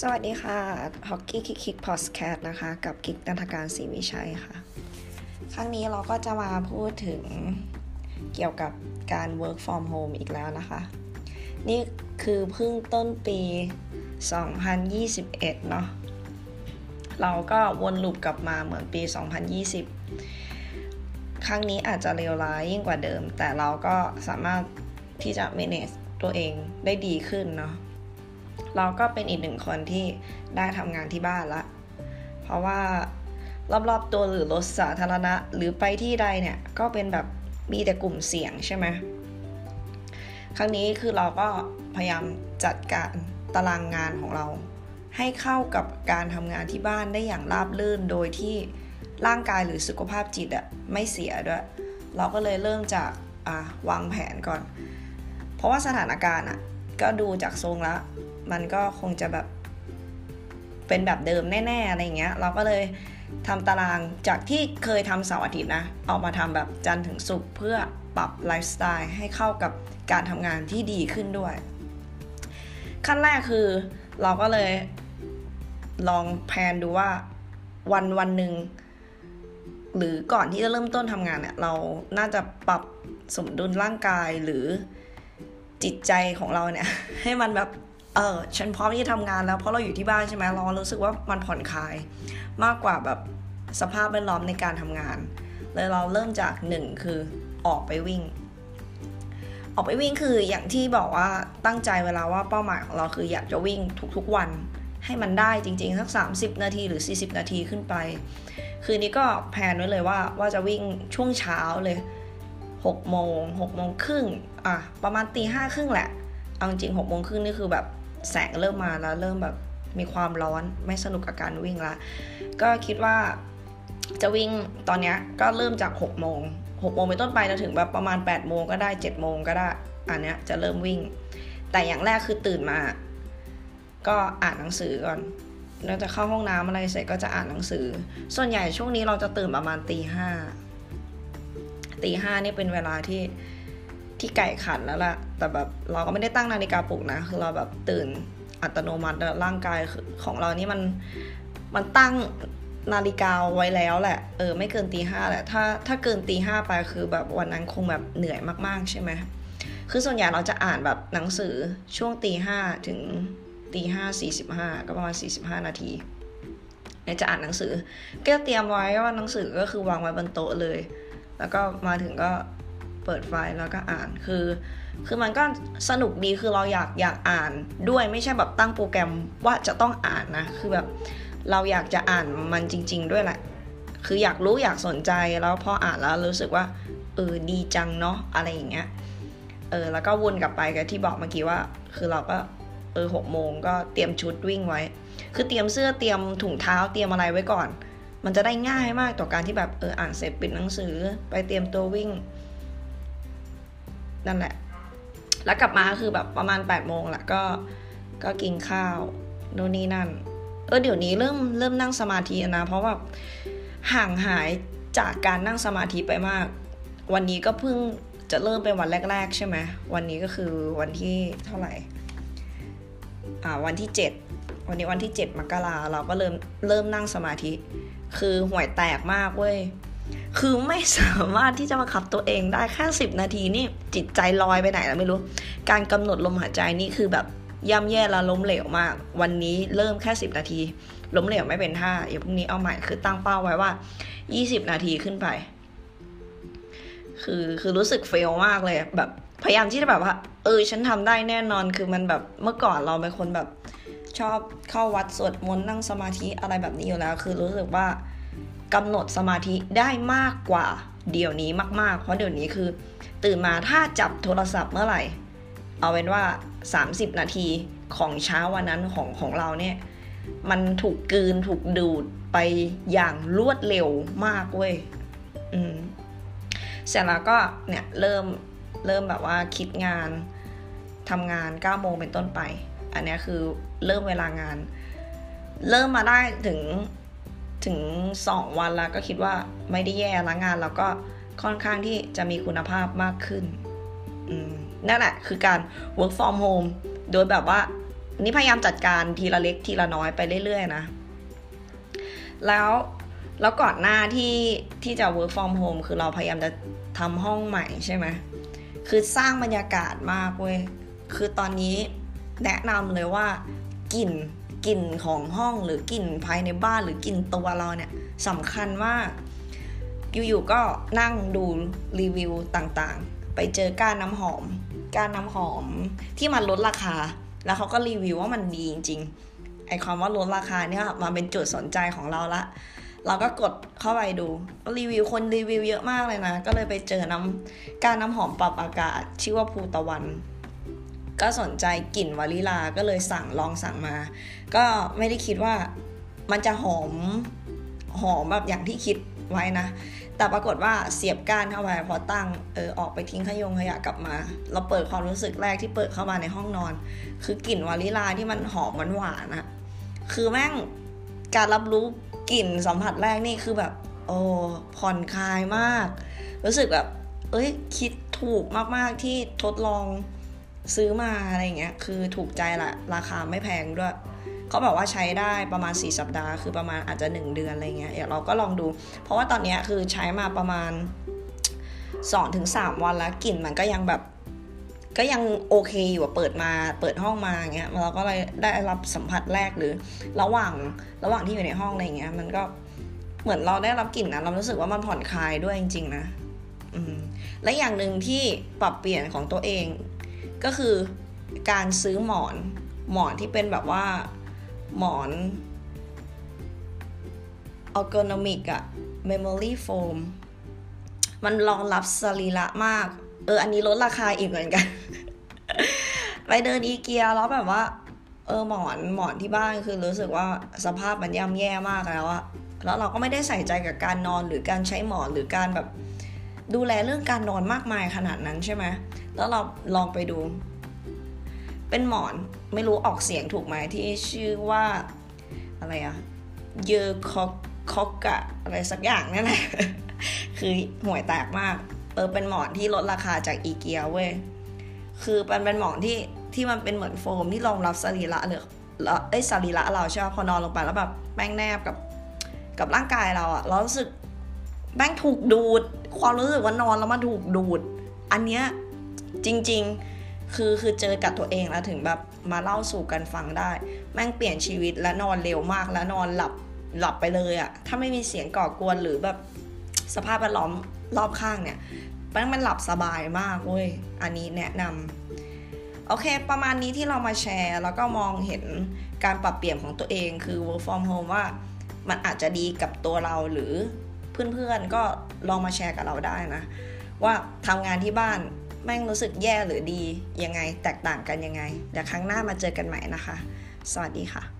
สวัสดีค่ะฮอกกี้คิกคิกพอสแคทนะคะ กับกิกนันทการศรีวิชัยค่ะ ครั้งนี้เราก็จะมาพูดถึงเกี่ยวกับการ work from home อีกแล้วนะคะ นี่คือเพิ่งต้นปี 2021 เนาะเราก็วนลูปกลับมาเหมือนปี 2020 ครั้งนี้อาจจะเลวร้ายยิ่งกว่าเดิม แต่เราก็สามารถที่จะ manage ตัวเองได้ดีขึ้นเนาะ เราก็เป็นอีกหนึ่งคนที่ได้ทำงานที่บ้านละ เพราะว่ารอบๆตัวหรือรถสาธารณะหรือไปที่ใดเนี่ยก็เป็นแบบมีแต่กลุ่มเสี่ยงใช่ไหมครั้งนี้คือเราก็พยายามจัดการตารางงานของเรา ให้เข้ากับการทำงานที่บ้านได้อย่างราบรื่นโดยที่ร่างกายหรือสุขภาพจิตอะไม่เสียด้วย เราก็เลยเริ่มจากวางแผนก่อน เพราะว่าสถานการณ์อะก็ดูจากทรงแล้ว มันก็คงจะแบบเป็นแบบเดิมแน่ๆอะไรเงี้ย เราก็เลยทำตารางจากที่เคยทำเสาร์อาทิตย์นะ เอามาทำแบบจันทร์ถึงศุกร์เพื่อปรับไลฟ์สไตล์ให้เข้ากับการทำงานที่ดีขึ้นด้วย ขั้นแรกคือเราก็เลยลองแพนดูว่าวันวันหนึ่งหรือก่อนที่จะเริ่มต้นทำงานเนี่ย เราน่าจะปรับสมดุลร่างกายหรือจิตใจของเราเนี่ย ให้มันแบบ เออฉันพร้อมที่จะทำงานแล้วเพราะเราอยู่ที่บ้านใช่ไหมเรารู้สึกว่ามันผ่อนคลาย มากกว่าแบบสภาพแวดล้อมในการทำงาน เลยเราเริ่มจากหนึ่งคือออกไปวิ่ง ออกไปวิ่งคืออย่างที่บอกว่าตั้งใจเวลาว่าเป้าหมายของเราคืออยากจะวิ่งทุกๆวันให้มันได้จริงๆ สัก 30 นาทีหรือ 40 นาทีขึ้นไป คืนนี้ก็แพนไว้เลยว่าว่าจะวิ่งช่วงเช้าเลย6โมง6โมงครึ่งอะประมาณตีห้าครึ่งแหละ เอาจริง6โมงครึ่งนี่คือแบบ แสงเริ่มมาแล้วเริ่มแบบมีความร้อนไม่สนุกกับการวิ่งละก็คิดว่าจะวิ่งตอนนี้ก็เริ่มจาก6โมง6โมงเป็นต้นไปจะถึงแบบประมาณ8โมงก็ได้7โมงก็ได้อันเนี้ยจะเริ่มวิ่ง แต่อย่างแรกคือตื่นมา ก็อ่านหนังสือก่อนแล้วจะเข้าห้องน้ำอะไรเสร็จก็จะอ่านหนังสือ ส่วนใหญ่ช่วงนี้เราจะตื่นประมาณตีห้าตีห้านี่เป็นเวลาที่ที่ไก่ขันแล้วล่ะ แต่แบบเราก็ไม่ได้ตั้งนาฬิกาปลุกนะคือเราแบบตื่นอัตโนมัติร่างกายของเรานี่มันมันตั้งนาฬิกาไว้แล้วแหละ เออ ไม่เกินตีห้าแหละ ถ้าถ้าเกินตีห้าไปคือแบบวันนั้นคงแบบเหนื่อยมากๆใช่ไหมคือส่วนใหญ่เราจะอ่านแบบหนังสือช่วงตีห้าถึงตีห้าสี่สิบห้าก็ประมาณสี่สิบห้านาทีจะอ่านหนังสือก็เตรียมไว้ว่าหนังสือก็คือวางไว้บนโต๊ะเลย แล้วก็มาถึงก็เปิดไฟล์แล้วก็อ่านคือ คือมันก็สนุกดีคือเราอยากอยากอ่านด้วยไม่ใช่แบบตั้งโปรแกรมว่าจะต้องอ่านนะ คือแบบเราอยากจะอ่านมันจริง ๆ ด้วยแหละ คืออยากรู้อยากสนใจแล้วพออ่านแล้วรู้สึกว่าเออดีจังเนาะอะไรอย่างเงี้ยเออแล้วก็วนกลับไปกับที่บอกเมื่อกี้ว่า คือเราก็เออหกโมงก็เตรียมชุดวิ่งไว้ คือเตรียมเสื้อเตรียมถุงเท้าเตรียมอะไรไว้ก่อน มันจะได้ง่ายมากต่อการที่แบบเอออ่านเสร็จปิดหนังสือ ไปเตรียมตัววิ่ง นั่นแหละ แล้วกลับมาคือแบบประมาณ8ปดโมงแหละก็ก็กินข้าวโน่นนี่นั่น เออเดี๋ยวนี้เริ่มเริ่มนั่งสมาธินะ เพราะว่าห่างหายจากการนั่งสมาธิไปมาก วันนี้ก็เพิ่งจะเริ่มเป็นวันแรก ๆ ใช่ไหมวันนี้ก็คือวันที่เท่าไหร่ อ่าวันที่ 7 วันนี้วันที่ 7มกราเราก็เริ่มเริ่มนั่งสมาธิ คือห่วยแตกมากเว้ย คือไม่สามารถที่จะมาขับตัวเองได้แค่สิบนาทีนี่จิตใจลอยไปไหนแล้วไม่รู้ การกำหนดลมหายใจนี่คือแบบย่ำแย่และล้มเหลวมาก วันนี้เริ่มแค่สิบนาที ล้มเหลวไม่เป็นท่าอย่าพรุ่งนี้เอาใหม่คือตั้งเป้าไว้ว่ายี่สิบนาทีขึ้นไป คือคือรู้สึกเฟลมากเลยแบบพยายามที่จะแบบว่า เออฉันทำได้แน่นอนคือมันแบบเมื่อก่อนเราเป็นคนแบบชอบเข้าวัดสวดมนต์นั่งสมาธิอะไรแบบนี้อยู่แล้ว คือรู้สึกว่า กำหนดสมาธิได้มากกว่าเดี๋ยวนี้มาก ๆ เพราะเดี๋ยวนี้คือ ตื่นมาถ้าจับโทรศัพท์เมื่อไหร่ เอาเป็นว่า 30 นาทีของเช้าวันนั้นของของเราเนี่ย มันถูกกืนถูกดูดไปอย่างรวดเร็วมากเว้ยอืมเสร็จแล้วก็เนี่ยเริ่มเริ่มแบบว่าคิดงานทำงาน9โมงเป็นต้นไป อันนี้คือเริ่มเวลางาน เริ่มมาได้ถึง ถึง 2 วันแล้วก็คิดว่าไม่ได้แย่ละงานแล้วก็ค่อนข้างที่จะมีคุณภาพมากขึ้นนั่นแหละคือการ work from home โดยแบบว่า นี่พยายามจัดการทีละเล็กทีละน้อยไปเรื่อยๆนะ แล้วแล้วก่อนหน้าที่ที่จะ work from home คือเราพยายามจะทำห้องใหม่ใช่ไหมคือสร้างบรรยากาศมากเว้ย คือตอนนี้แนะนำเลยว่ากลิ่น กลิ่นของห้องหรือกลิ่นภายในบ้านหรือกลิ่นตัวเราเนี่ยสำคัญมากอยู่ๆก็นั่งดูรีวิวต่างๆ ไปเจอก้านน้ำหอม ก้านน้ำหอมที่มันลดราคา แล้วเขาก็รีวิวว่ามันดีจริงๆไอความว่าลดราคาเนี่ยมาเป็นจุดสนใจของเราละเราก็กดเข้าไปดูรีวิวคนรีวิวเยอะมากเลยนะ ก็เลยไปเจอน้ำการน้ำหอมปรับอากาศ ชื่อว่าภูตะวัน ก็สนใจกลิ่นวานิลาก็เลยสั่งลองสั่งมา ก็ไม่ได้คิดว่ามันจะหอมหอมแบบอย่างที่คิดไว้นะ แต่ปรากฏว่าเสียบก้านเข้าไปพอตั้งเออออกไปทิ้งขยงขยะกลับมา เราเปิดความรู้สึกแรกที่เปิดเข้ามาในห้องนอน คือกลิ่นวานิลาที่มันหอมมันหวานอะคือแม่งการรับรู้กลิ่นสัมผัสแรกนี่คือแบบ โอ้ผ่อนคลายมาก รู้สึกแบบ เอ้ยคิดถูกมากๆที่ทดลอง ซื้อมาอะไรเงี้ยคือถูกใจละราคาไม่แพงด้วยเขาบอกว่าใช้ได้ประมาณ 4 สัปดาห์ คือประมาณอาจจะ 1 เดือนอะไรเงี้ยเดี๋ยวเราก็ลองดู เพราะว่าตอนนี้คือใช้มาประมาณ 2-3 วันแล้วกลิ่นมันก็ยังแบบก็ยังโอเคอยู่เปิดมาเปิดห้องมาอย่างเงี้ยเราก็เลยได้รับสัมผัสแรกหรือ ระหว่างระหว่างที่อยู่ในห้องอะไรเงี้ย มันก็เหมือนเราได้รับกลิ่นนะเรารู้สึกว่ามันผ่อนคลายด้วยจริง ๆ นะ อืมและอย่างหนึ่งที่ปรับเปลี่ยนของตัวเอง ก็คือการซื้อหมอนหมอนที่เป็นแบบว่าหมอน ergonomic อะ memory foamมันรองรับสรีระมาก เออ อันนี้ลดราคาอีกเหมือนกัน ไปเดินอีเกียแล้วแบบว่า เออหมอนหมอนที่บ้านคือรู้สึกว่าสภาพมันย่ำแย่มากแล้วอะแล้วเราก็ไม่ได้ใส่ใจกับการนอนหรือการใช้หมอนหรือการแบบดูแลเรื่องการนอนมากมายขนาดนั้นใช่ไหม แล้วเราลองไปดู เป็นหมอนไม่รู้ออกเสียงถูกไหมที่ชื่อว่าอะไรอะเยอคอกคอกกะอะไรสักอย่างนั่นแหละคือห่วยแตกมากเออเป็นหมอนที่ลดราคาจากอีเกียเว้ยคือมันเป็นหมอนที่ที่มันเป็นเหมือนโฟมที่รองรับสรีระหรือไอ้สรีระเราใช่ไหมพอนอนลงไปแล้วแบบแป้งแนบกับกับร่างกายเราอะเรารู้สึกแป้งถูกดูด ความรู้สึกว่านอนแล้วมันถูกดูด อันเนี้ย จริงๆ คือคือเจอกับตัวเองแล้วถึงแบบมาเล่าสู่กันฟังได้ แม่งเปลี่ยนชีวิตและนอนเร็วมากแล้วนอนหลับหลับไปเลยอะถ้าไม่มีเสียงก่อกวนหรือแบบสภาพแวดล้อมรอบข้างเนี่ยแม่งมันหลับสบายมากเว้ยอันนี้แนะนำโอเค ประมาณนี้ที่เรามาแชร์ แล้วก็มองเห็นการปรับเปลี่ยนของตัวเองคือ work from home ว่ามันอาจจะดีกับตัวเราหรือเพื่อนๆก็ลองมาแชร์กับเราได้นะ ว่าทำงานที่บ้าน แม่งรู้สึกแย่หรือดียังไงแตกต่างกันยังไงเดี๋ยวครั้งหน้ามาเจอกันใหม่นะคะ สวัสดีค่ะ